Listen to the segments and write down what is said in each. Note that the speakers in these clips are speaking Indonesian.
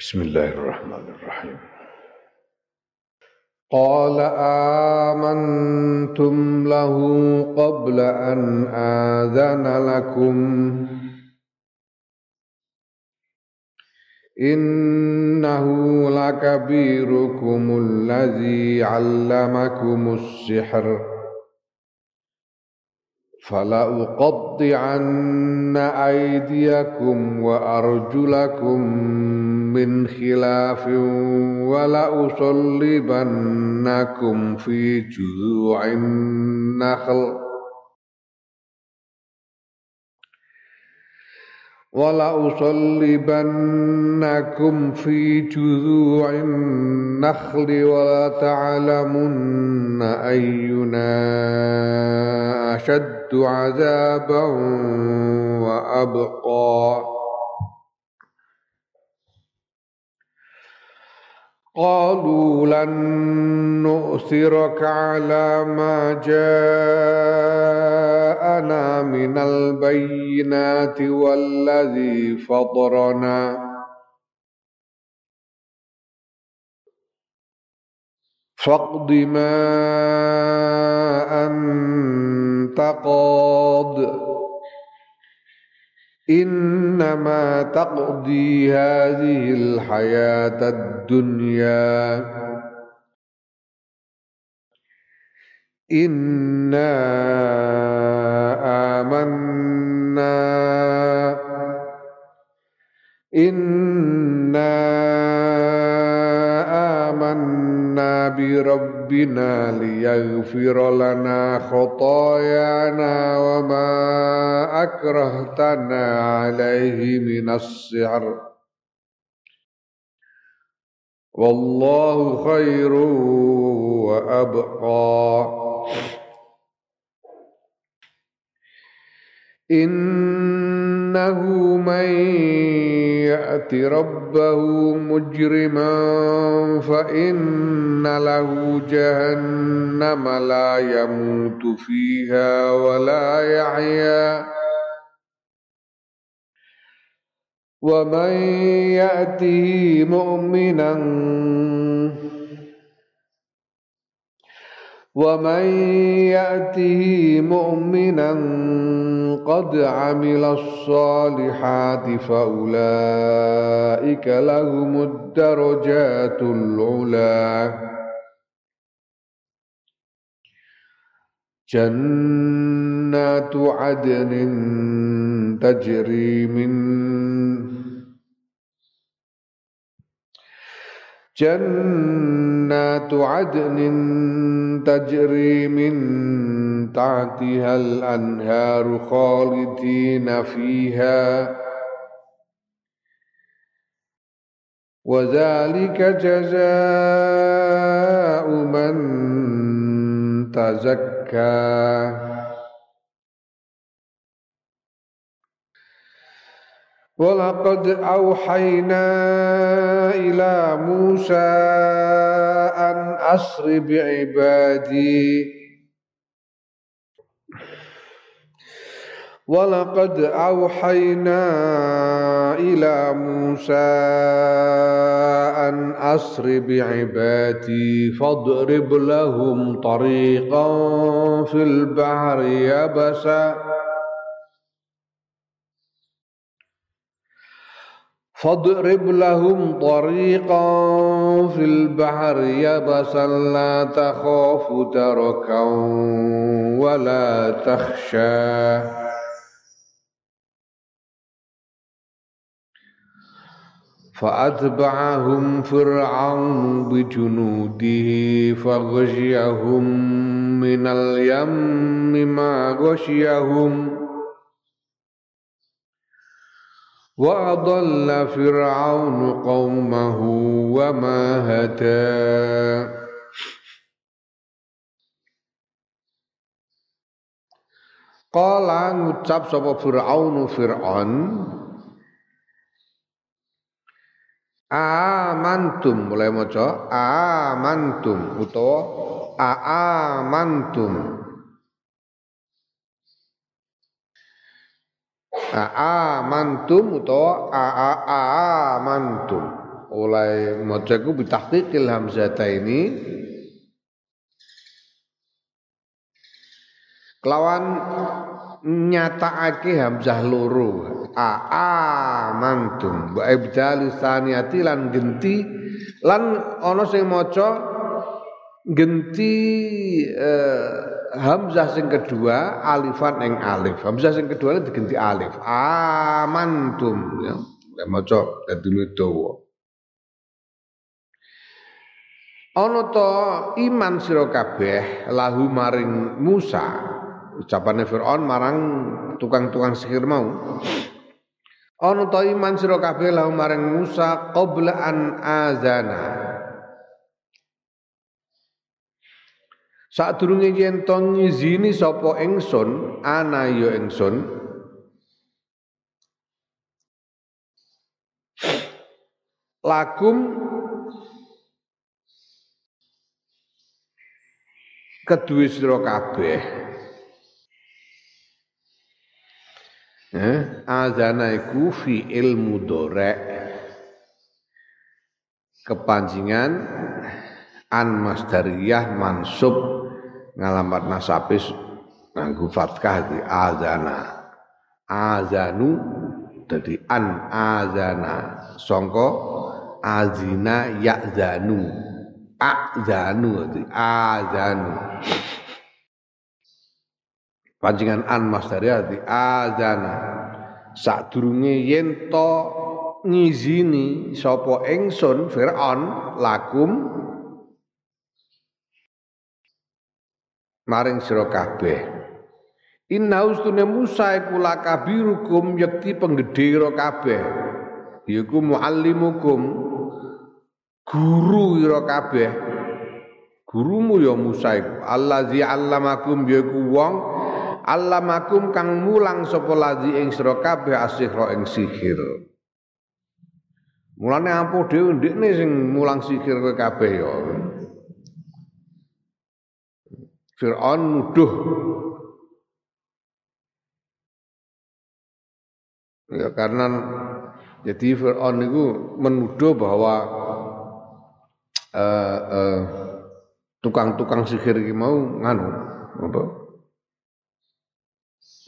Bismillahirrahmanirrahim. قال آمنتم له قبل أن آذن لكم إنه لكبيركم الذي علمكم السحر فلأقطعن أيديكم وأرجلكم من خلاف ولأصلبنكم في جذوع النخل. ولأصلبنكم في جذوع النخل ولتعلمن أينا أشد عذابا وأبقى. قالوا لن نؤثرك على ما جاءنا من البينات والذي فطرنا. فاقض ما أنت قاض. إنما تقضي هذه الحياة الدنيا. إنا آمنا. إنا آمنا بربنا بربنا ليغفر لنا خطايانا وما أكرهتنا عليه من السحر والله خير وأبقى. إنه من يأت ربه مجرما فإن له جهنم لا يموت فيها ولا يحيا. ومن يأته مؤمنا ومن يأته مؤمنا قد عمل الصالحات فأولئك لهم الدرجات العلا. جنات عدن تجري من جنات عدن تجري من تحتها الأنهار خالدين فيها. وذلك جزاء من تزكى. ولقد أوحينا إلى موسى أن أسر بعبادي. ولقد أوحينا إلى موسى أن أسر بعبادي فاضرب لهم طريقا في البحر يبسا. فاضرب لهم طريقا في البحر يبسا لا تخاف دركا ولا تخشى. فأتبعهم فرعون بجنوده فغشيهم من اليم ما غشيهم. وأضل فرعون قومه وما هدى Kala ngucap sapa Fir'aun Fir'aun Amantum mulai maca amantum utawa aamantum Amantum utawa aamantum oleh maca iku bitahqiqil hamzataini. Kelawan nyatakake hamzah loro. Amantum wa ibdal saniyati lan genti. Lan ana sing maca genti eh, hamzah sing kedua alifan ing alif. Hamzah sing kedua digenti alif. Amantum ya. Maca dadi dawa. Ana to iman sira kabeh lahu maring Musa. Ucapane Firaun marang tukang-tukang sihir mau. Ana to iman sira kabeh lahu maring Musa qabla an azana Sadurunge yen to ngizini sapa ingsun ana ya ingsun lakum kedue sira kabeh. Eh azana iku ilmu dorek. Kepanjingan an masdariyah mansub ngalamat nasabis nganggo fathah di azana. Azanu dadi an azana. Sangka azina ya'zanu azanu azanu. Panjenengan an masdar ati azana. Sadurunge yen to ngizini sapa ingsun Firaun lakum maring sira kabeh. Inna ustune Musa iku lakabirukum yakti penggede ira kabeh. Yaiku muallimukum guru ira kabeh. Gurumu ya Musa iku. Allazi allamakum yaiku wong allamakum kang mulang sapa lazi ing sira kabeh asihra ing sihir. Mulane ampuh dhewe ndekne sing mulang sihir kabeh ya Fir'aun nuduh. Ya karena jadi Fir'aun itu menuduh bahwa uh, uh, tukang-tukang sihir iki mau nganu apa?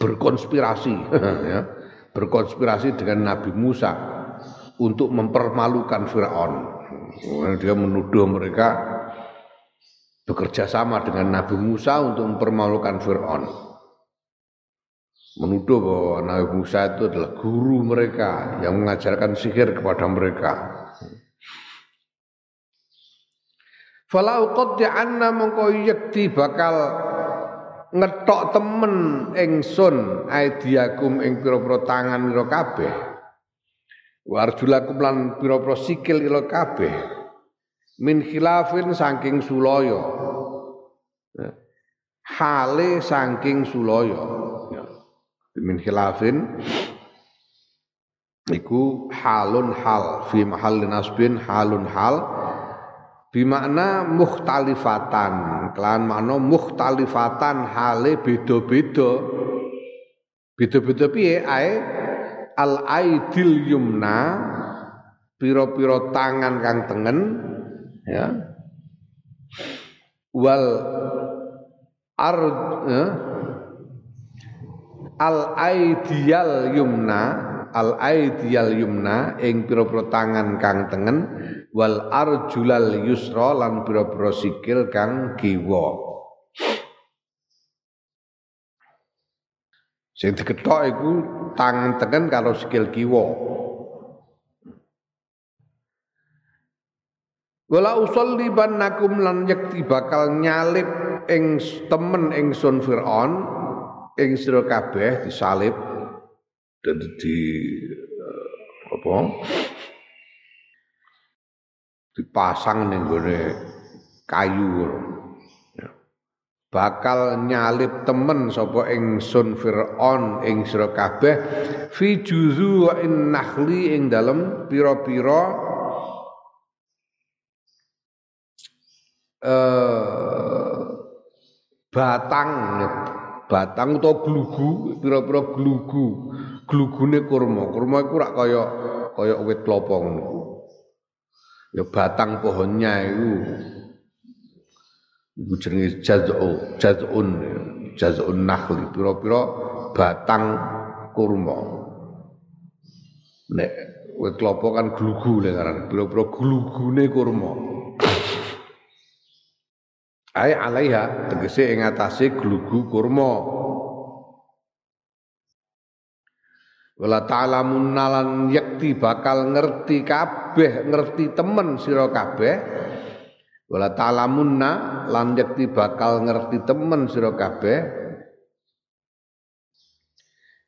Berkonspirasi ya. Berkonspirasi dengan Nabi Musa untuk mempermalukan Firaun. Dia menuduh mereka bekerja sama dengan Nabi Musa untuk mempermalukan Firaun menuduh bahwa Nabi Musa itu adalah guru mereka yang mengajarkan sihir kepada mereka Fala anna mongko yakti bakal ngetok temen ingsun aidiakum ing pira-pira tangan ira kabeh. Wa arjulakum lan pira-pira sikil ira kabeh. Min khilafin saking sulaya. Ya. Hale saking sulaya. Ya. Min khilafin iku halun hal fi mahallin nasbin halun hal bimakna mukhtalifatan kelan makna mukhtalifatan hale beda-beda beda-beda piye ae al aidil yumna pira-pira tangan kang tengen ya. Wal ard ya. al aidiyal yumna al aidiyal yumna ing pira-pira tangan kang tengen wal arjulal yusra lan pira-pira sikil kang kiwa sing diketok iku tangan tengen karo sikil kiwa Wala usolli bannakum lan yakti bakal nyalip ing temen ingsun Firaun ing sira kabeh disalib dan di uh, apa dipasang ning gone kayu ya. bakal nyalip temen sapa ingsun Firaun ing sira kabeh fi in nakhli ing dalem pira-pira eh batang. Batang utawa glugu pira-pira glugu. Glugune kurma. Kurma iku rak kaya kaya wit ngono. Ya batang pohonnya itu iku jenenge jaz'u, jaz'un, jaz'un nakhli, pira-pira batang kurma. Nek wit klapa kan glugu le ngaran, pira-pira glugune kurma. Ai alaiha tegese ing atase glugu kurma. Wala ta'lamun nalan yakti bakal ngerti kabeh, ngerti temen sira kabeh. Wala ta'lamunna lan yakti bakal ngerti temen sira kabeh.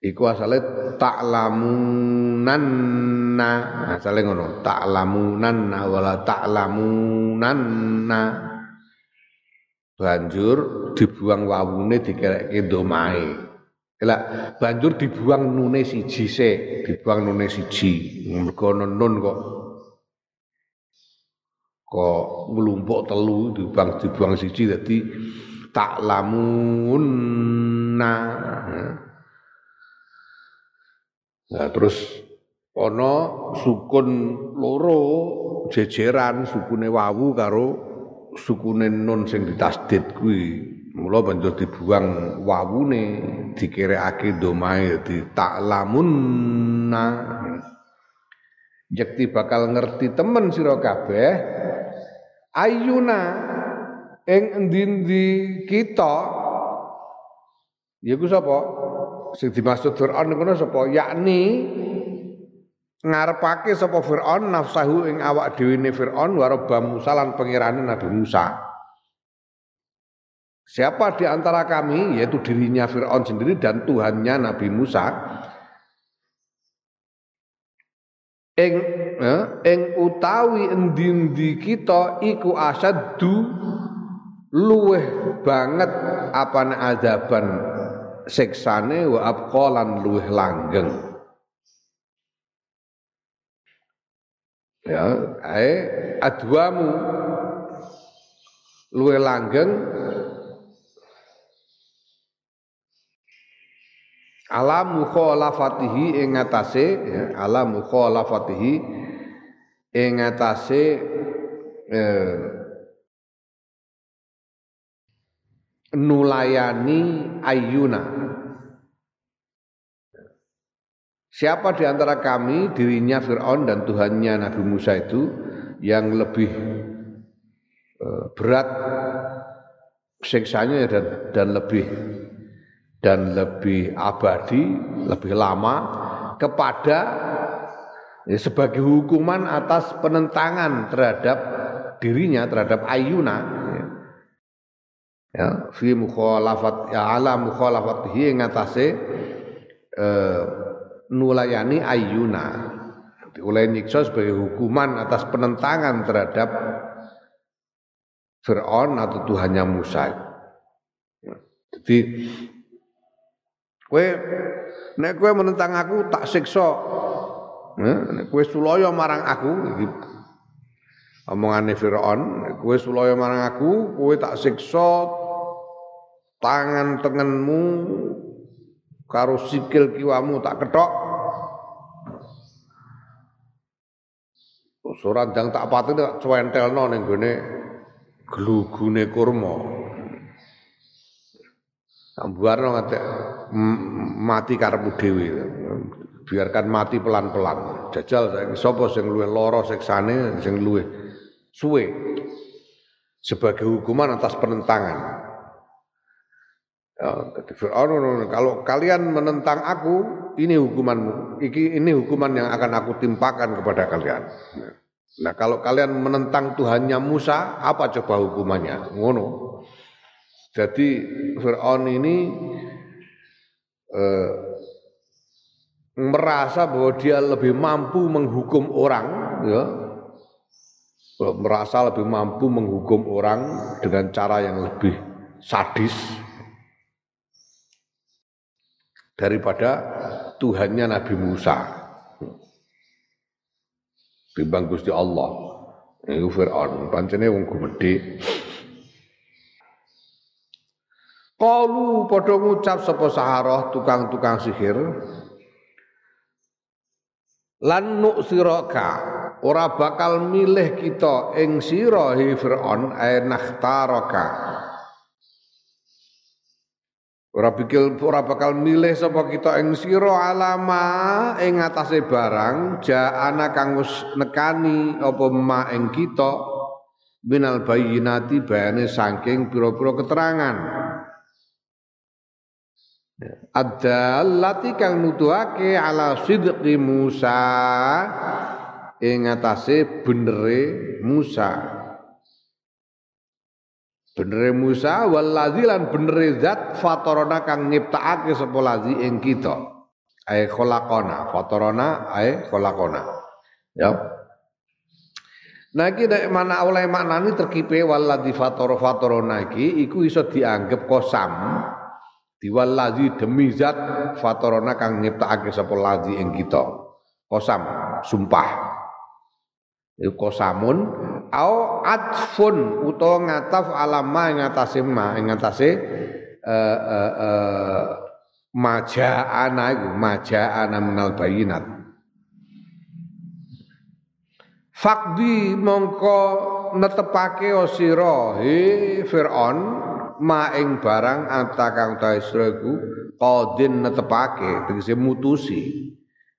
Iku asale ta'lamunanna, asale ngono, ta'lamunanna wala ta'lamunanna banjur dibuang wawune dikerekke domae. Lah banjur dibuang nune siji se, dibuang nune siji. Mergo nun kok kok nglumpuk telu dibuang dibuang siji dadi tak lamun Nah, terus ana sukun loro jejeran sukune wawu karo sukune nun sing ditasdid kuwi. Mula banjur dibuang wawune dikerekake domae di ta'lamunna Yakti bakal ngerti temen sira kabeh ayuna ing endi-endi kita yaiku sapa? Sing dimaksud Firaun ngono sapa? Yakni ngarepake sapa Firaun nafsahu ing awak dhewe ne Firaun wa rabba Musa lan pangerane Nabi Musa. Siapa di antara kami yaitu dirinya Firaun sendiri dan Tuhannya Nabi Musa ing eh, utawi endi-endi kita iku asaddu luweh banget apane azaban siksane wa abqalan luweh langgeng. Ya ae adwamu. Luwe langgeng. Ala mukhalafatihi ing atase ya ala mukhalafatihi ing atase eh, nulayani ayuna Siapa di antara kami, dirinya Fir'aun dan Tuhannya Nabi Musa itu yang lebih eh, berat siksanya dan dan lebih dan lebih abadi, lebih lama kepada ya, sebagai hukuman atas penentangan terhadap dirinya terhadap Ayuna ya, ya fi mukhalafat ya ala mukhalafatihi ngatase eh, nulayani ayuna oleh nyiksa sebagai hukuman atas penentangan terhadap Fir'aun atau Tuhannya Musa. Jadi kue nek kue menentang aku tak siksa. Nek kue sulaya marang aku omongane Firaun, kue sulaya marang aku, kue tak siksa tangan tengenmu karo sikil kiwamu tak ketok jang tak pati tak cuentelno ning gone glugune kurma Ambuarno ngate mati karepmu dhewe. Biarkan mati pelan-pelan. Jajal saiki sapa sing luwih lara siksane, sing luwih suwe sebagai hukuman atas penentangan. Ya, Fir'aun kalau kalian menentang aku, ini hukumanmu. Iki ini hukuman yang akan aku timpakan kepada kalian. Nah, kalau kalian menentang Tuhannya Musa, apa coba hukumannya? Ngono. Jadi Fir'aun ini eh, merasa bahwa dia lebih mampu menghukum orang, ya, merasa lebih mampu menghukum orang dengan cara yang lebih sadis, daripada Tuhannya Nabi Musa. Timbang Gusti Allah. Iku Fir'aun, pancene wong gedhe. Kalu padha ngucap sapa saharah tukang-tukang sihir lan nuksiraka ora bakal milih kita ing sira Firaun ay nakhtaraka ora pikir ora bakal milih sapa kita ing sira alama ing atase barang jaana kang wis nekani apa ma ing kita minal bayyinati bayane saking pira-pira keterangan Ad-dallati kang nuduhake ala sidqi Musa ing atase benere Musa. Benere Musa waladzi lan benere zat fatorona kang nyiptakake sapa lazi ing kita. Ae kholaqona, fatorona ae kholaqona. Ya. Nah iki nek mana oleh maknani terkipe waladzi fatoro fatorona iki iku iso dianggep kosam diwallazi demi zat fatorona kang nyiptakake sapa lazi ing kita kosam sumpah iku kosamun au atfun utawa ngataf alama ing atase ma ing atase uh, uh, uh, majaana iku majaana minal bayinat. Fakdi mongko netepake osira he Firaun ma ing barang anta kang ta iku qadin netepake tegese mutusi.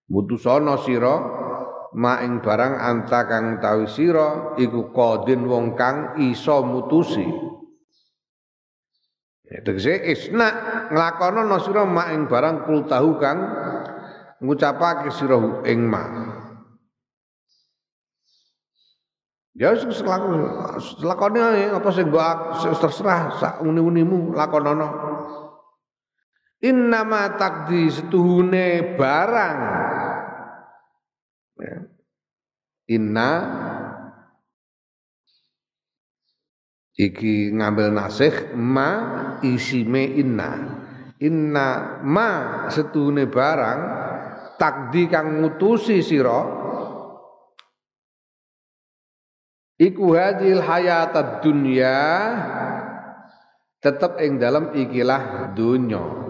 Mutusana sira ma ing barang anta kang tawi sira iku qadin wong kang iso mutusi ya, tegese isna nglakono sira ma ing barang kul tahu kang ngucapake sira ing ma Ya wis lakone apa sing mbok terserah sak uni-unimu lakonono. Innama takdi setuhune barang. Ya. Inna iki ngambil nasih ma isime inna. Inna ma setuhune barang takdi kang ngutusi sira iku hadil hayatad dunya tetap ing dalam ikilah dunya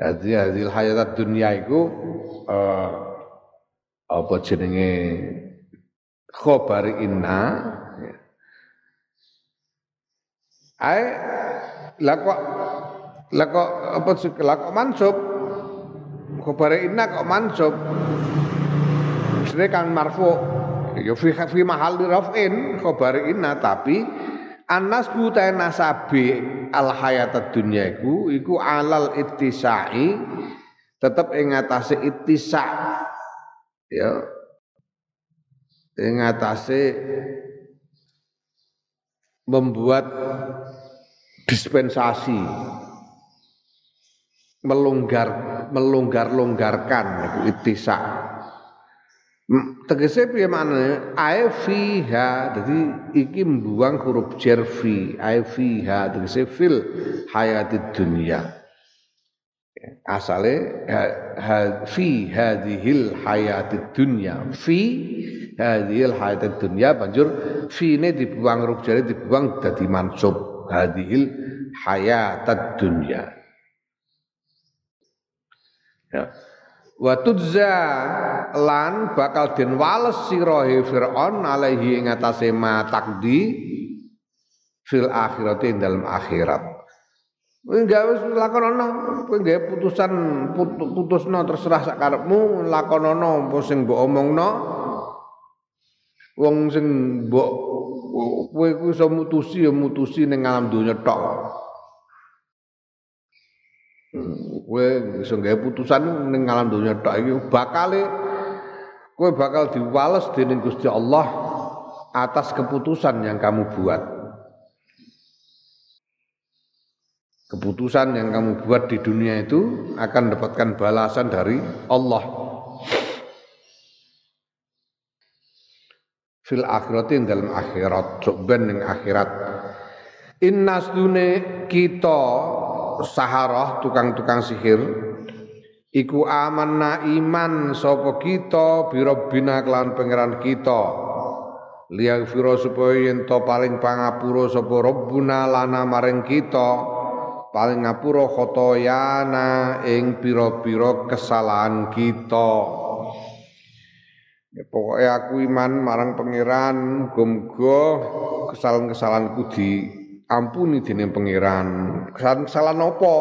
Jadi hadil hayatad dunya iku uh, apa jenenge? Khobar inna. Ai lah kok lah kok apa lah kok mansub? Khobar inna kok mansub? Maksudnya kan marfu. Ya fi fi mahal rafin khabar inna tapi anas ta nasabi al hayat dunya iku iku alal ittisai tetep ing atase ittisa ya. Ing atase membuat dispensasi melonggar melonggar-longgarkan itu ittisa tegese piye maknane? Ae fiha. Dadi iki mbuang huruf jar fi. Ae fiha. Tegese fil hayati dunya. Asale ha, ha, fi hadhil hayati dunya. Fi hadhil hayati dunya banjur fi ne dibuang huruf jar dibuang dadi mansub. Hadhil hayatad dunya. Ya wa tudza lan bakal den wales sira Firaun alaihi ing atase takdi fil akhirati dalam akhirat Kowe gak wis lakonono, kowe gawe putusan putusno terserah sak karepmu lakonono apa sing mbok omongno. Wong sing mbok kowe ku iso mutusi ya mutusi ning alam donya tok. Kowe iso gawe putusan ning alam donya tok iki bakale kowe bakal diwales dening Gusti Allah atas keputusan yang kamu buat. Keputusan yang kamu buat di dunia itu akan mendapatkan balasan dari Allah. Fil akhiratin dalam akhirat, sok ben akhirat. Innas dune kita saharah tukang-tukang sihir iku amanna iman sapa kita birabbina kelawan pangeran kita. Liyaghfira supaya yen to paling pangapura sapa rabbuna lana maring kita paling ngapura khotoyana ing pira-pira kesalahan kita. Pokoknya aku iman marang pangeran muga-muga kesalahan-kesalahanku diampuni dening pangeran. Kesalahan-kesalahan apa?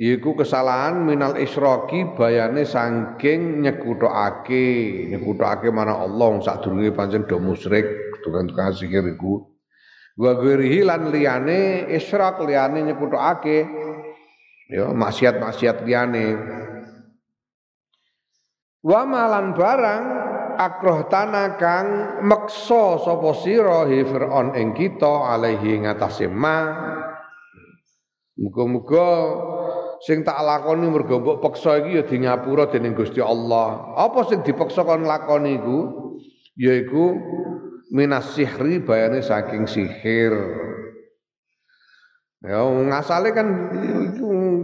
Iku kesalahan minal isroki bayane saking nyekutokake. Nyekutokake mana Allah sadurunge pancen do musyrik tukang-tukang sihir iku. Wa ghirihi lan liyane israk liyane nyekutokake. Ya maksiat-maksiat liyane. Wa malan barang akroh tanah kang meksa sapa sira Fir'aun ing kita alaihi ngatasé ma muga-muga sing tak lakoni mergo mbok peksa iki ya di ngapura dening Gusti Allah. Apa sing dipeksa kon lakoni iku? Yaiku minas sihri bayane saking sihir. Ya ngasale kan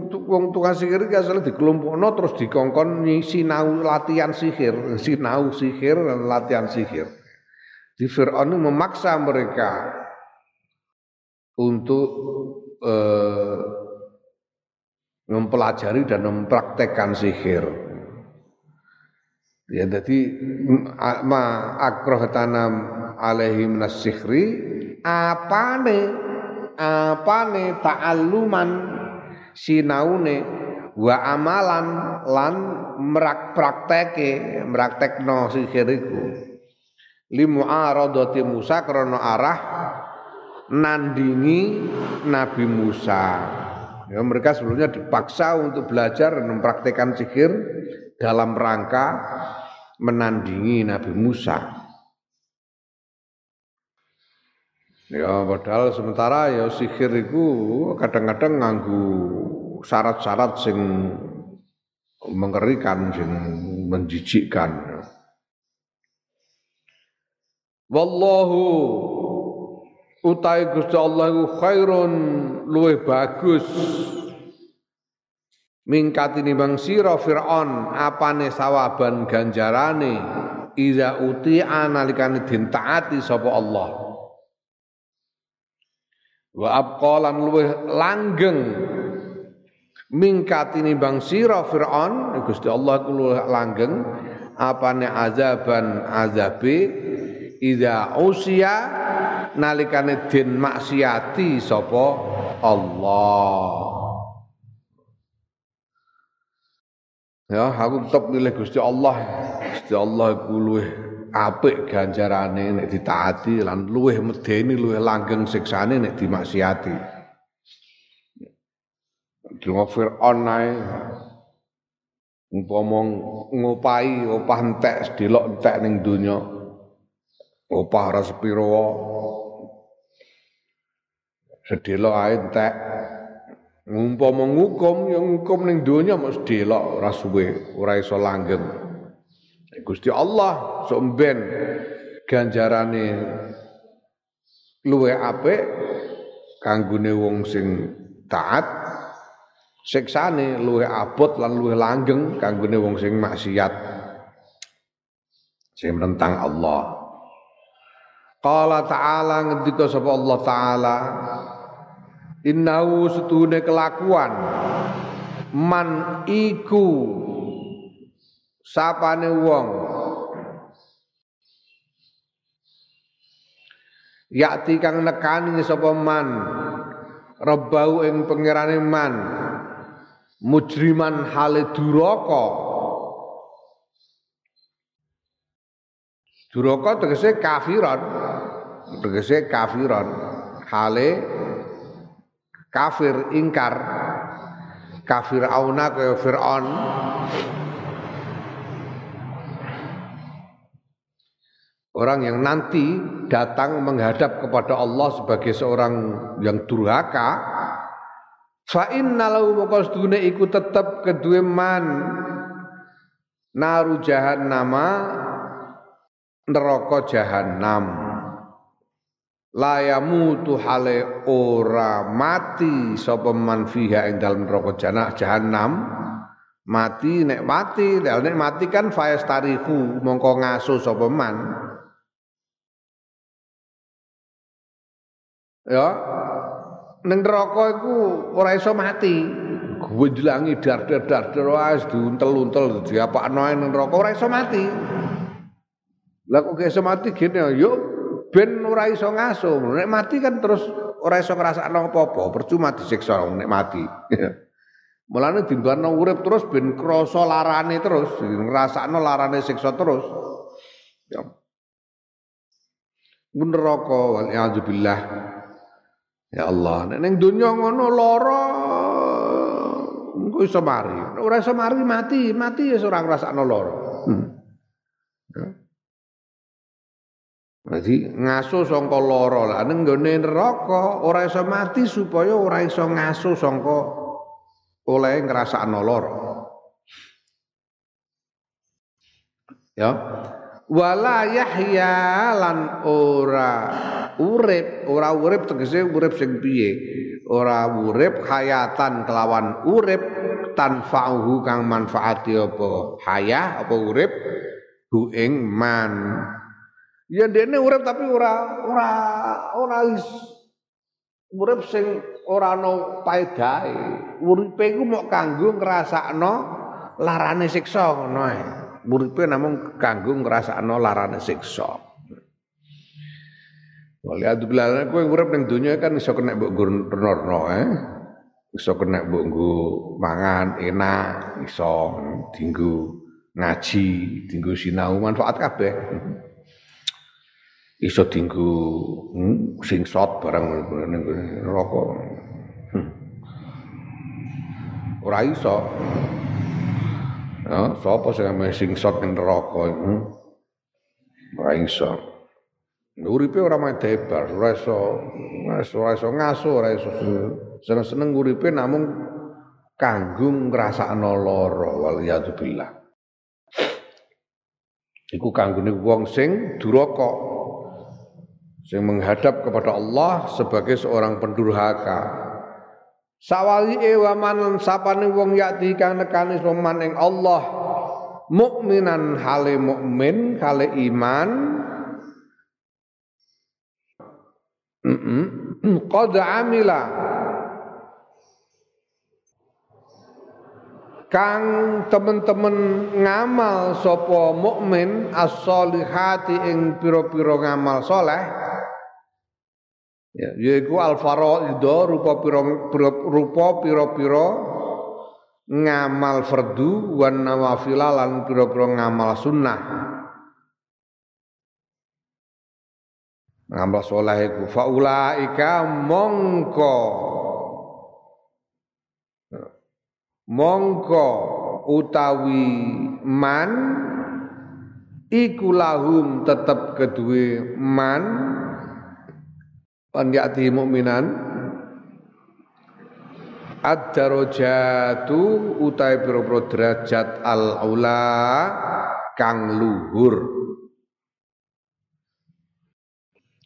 wong tukang sihir iki asale dikelompokno terus dikongkon sinau latihan sihir, sinau sihir latihan sihir. Di Fir'aun memaksa mereka untuk eh, mempelajari dan mempraktekkan sihir. Ya jadi ma akroh tanam alaihi minas sihri apane apane ta'alluman? Sinaune wa amalan lan merak prakteke meraktekno sihir iku. Limu aradati Musa krana arah nandingi Nabi Musa. Ya, mereka sebelumnya dipaksa untuk belajar dan mempraktekkan sihir dalam rangka menandingi Nabi Musa. Ya, padahal sementara ya sihir itu kadang-kadang nganggu syarat-syarat sing mengerikan, sing menjijikkan. Wallahu utai Gusti Allah khairun luwih bagus. Mingkat ini bang sira Fir'aun apane sawaban ganjarane? Iza uti analikane din taati sapa Allah wa abqalan luwih langgeng mingkat ini bang sira Fir'aun Gusti Allah ku luwih langgeng apane azaban azabe iza usia nalikane den maksiati sapa Allah. Ya, aku tetap milih Gusti Allah. Gusti Allah iku luwih apik ganjarane nek ditaati lan luwih medeni luwih langgeng siksane nek dimaksiati. Dungo Fir'aun ae umpama ngopahi opah entek sedelok entek ning donya opah ora sepiro sedelo ae entek. Umpama ngukum ya ngukum ning donya mok sedelok ora suwe ora iso langgeng Gusti Allah sok ben ganjarane luwe apik kanggone wong sing taat siksane luwe abot lan luwe langgeng kanggone wong sing maksiat. Sing menentang Allah. Qala ta'ala ngendika sapa Allah taala Innahu setune kelakuan. Man iku sapane wong. Yakti kang nekani sapa man? Rebau ing pangerane man. Mujriman hale duraka. Duraka tegese kafiran. Tegese kafiran. Hale kafir ingkar. Kafir auna ke Fir'aun orang yang nanti datang menghadap kepada Allah sebagai seorang yang durhaka fa innalahu maqasdune iku tetep kedue man naru jahannama neraka jahannam. Layamutu hale ora mati sapa man fiha ing dalem neraka jana jahanam mati nek mati nek mati kan fayastarihu mongko ngaso sapa man ya ning neraka iku ora iso mati gunjlangi dar dar dar dar wis diuntel-untel diapakno ning neraka ora iso mati Lah kok iso mati gene yo ben ora iso ngaso. Nek mati kan terus ora iso ngrasakno apa-apa, percuma disiksa nek mati. Mulane dimbarno urip terus ben krasa larane terus, ngrasakno larane siksa terus. Ya. Neraka wal billah. Ya Allah, nek ning donya ngono lara engko iso mari. Ora iso mari mati, mati ya ora ngrasakno lara. Hmm. Ya. Jadi ngaso sangka lara lah ning nggone neraka ora iso mati supaya ora iso ngaso sangka oleh ngrasakno lara. Ya. Wala yahya lan ora urip, ora urip tegese urip sing piye? Ora urip hayatan kelawan urip tanfa'uhu kang manfaati apa? Haya apa urip? Hu ing man Ya dene urip tapi ora ora ora urip sing ora ana paedahe. Uripe iku mok kanggo ngrasakno larane siksa ngono ae. Uripe namung kanggo ngrasakno larane siksa. Waliadu bilane kowe urip ning donya kan iso kena mbok nerno eh. Iso kena mbok nggo mangan enak, iso dinggo ngaji, dinggo sinau manfaat kabeh iso dinggo hmm, sot barang ning neraka. Ora iso. Ya, sapa sing ame sot ning neraka iku? Ora iso. Uripe ora meh debar, ora iso, ora iso ngaso, ora iso seneng-seneng uripe namung kanggo ngrasakno lara wal billah. Iku kanggone wong sing duraka sing menghadap kepada Allah sebagai seorang pendurhaka. Sawali wa man sapane wong yakti kang nekani soman ing Allah mukminan hale mukmin hale iman. Qad amila. Kang temen-temen ngamal sapa mukmin as-solihati ing pira-pira ngamal soleh Ya, yaiku al faraidho rupa pira rupa pira-pira ngamal fardu wan nawafil lan pira-pira ngamal sunnah. Ngamal saleh iku faulaika mongko mongko utawi man iku lahum tetep kedue man an ya'ti mu'minan ad-darajatu utai pira-pira derajat al-ula kang luhur.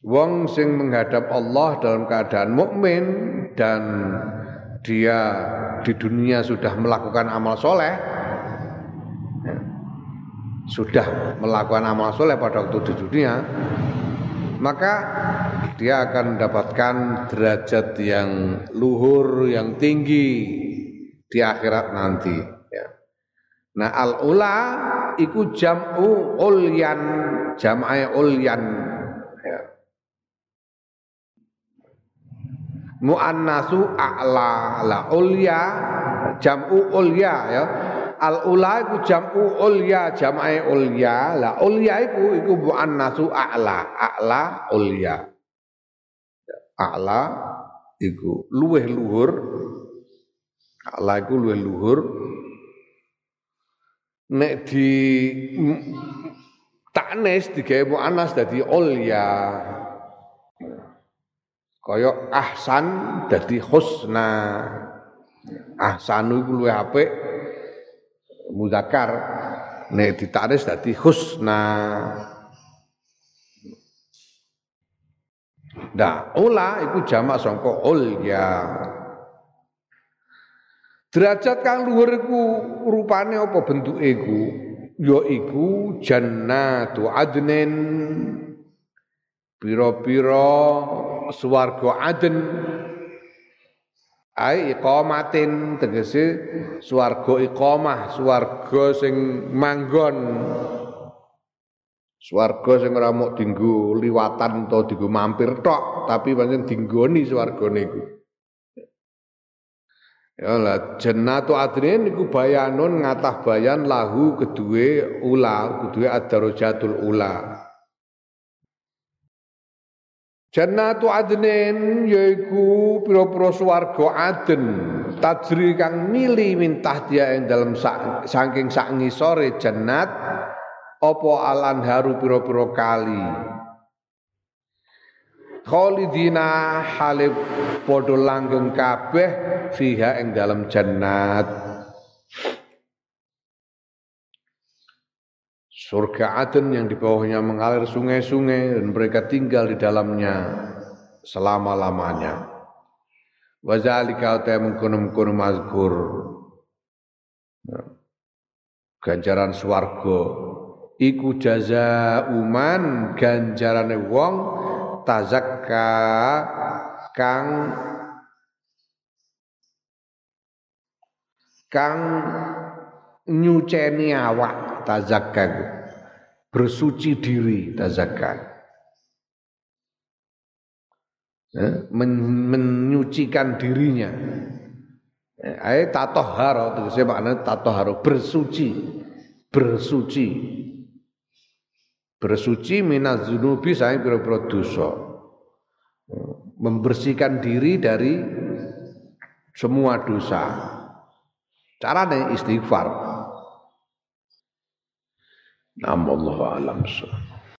Wong sing menghadap Allah dalam keadaan mukmin dan dia di dunia sudah melakukan amal soleh sudah melakukan amal soleh pada waktu di dunia maka dia akan mendapatkan derajat yang luhur yang tinggi di akhirat nanti ya. Nah al ula iku jam'u ulyan jam'ai ulyan ya. Muannasu a'la la ulya jam'u ulya ya al ula iku jam'u ulya jam'ai ulya la ulya iku iku muannasu a'la a'la ulya a'la iku luweh luhur. A'la iku luweh luhur. Nek di taknes digawe muannas dadi ulya kaya ahsan dadi husna. Ahsanu iku luwih apik. Muzakkar. Nek ditaknes dadi husna Nah, ula iku jamak sangka ulya. Derajat kang luhur iku rupane apa bentuke iku? Ya iku jannatu adnin pira-pira swarga adn ai iqamatin tegese swarga iqamah swarga sing manggon Swarga sing ora mok dinggo liwatan utawa dinggo mampir tok, tapi pancen dinggoni swargane iku. Ya lah jannatu adrin niku bayanun ngatah bayan lahu kedue ula, kedue ad-darajatul ula. Jannatu adnin yaiku pira-pira swarga aden tajri kang mili min tahtiya ing dalem saking sak ngisore jannat apa alan haru pira-pira kali khalidina halib padha langgeng kabeh fiha ing dalam jannat surga Aden yang di bawahnya mengalir sungai-sungai dan mereka tinggal di dalamnya selama-lamanya. Wazalika utai mengkono-mengkono mazkur. Ganjaran swarga iku jaza uman ganjarane wong tazakka kang kang nyuceni awak tazakka bersuci diri tazakka. Men, menyucikan dirinya. Eh, ayat tatoharo tegese maknanya tatoharo bersuci. Bersuci bersuci minaz zunubi saya pira-pira dosa. Membersihkan diri dari semua dosa. Caranya istighfar. Nam Allah alam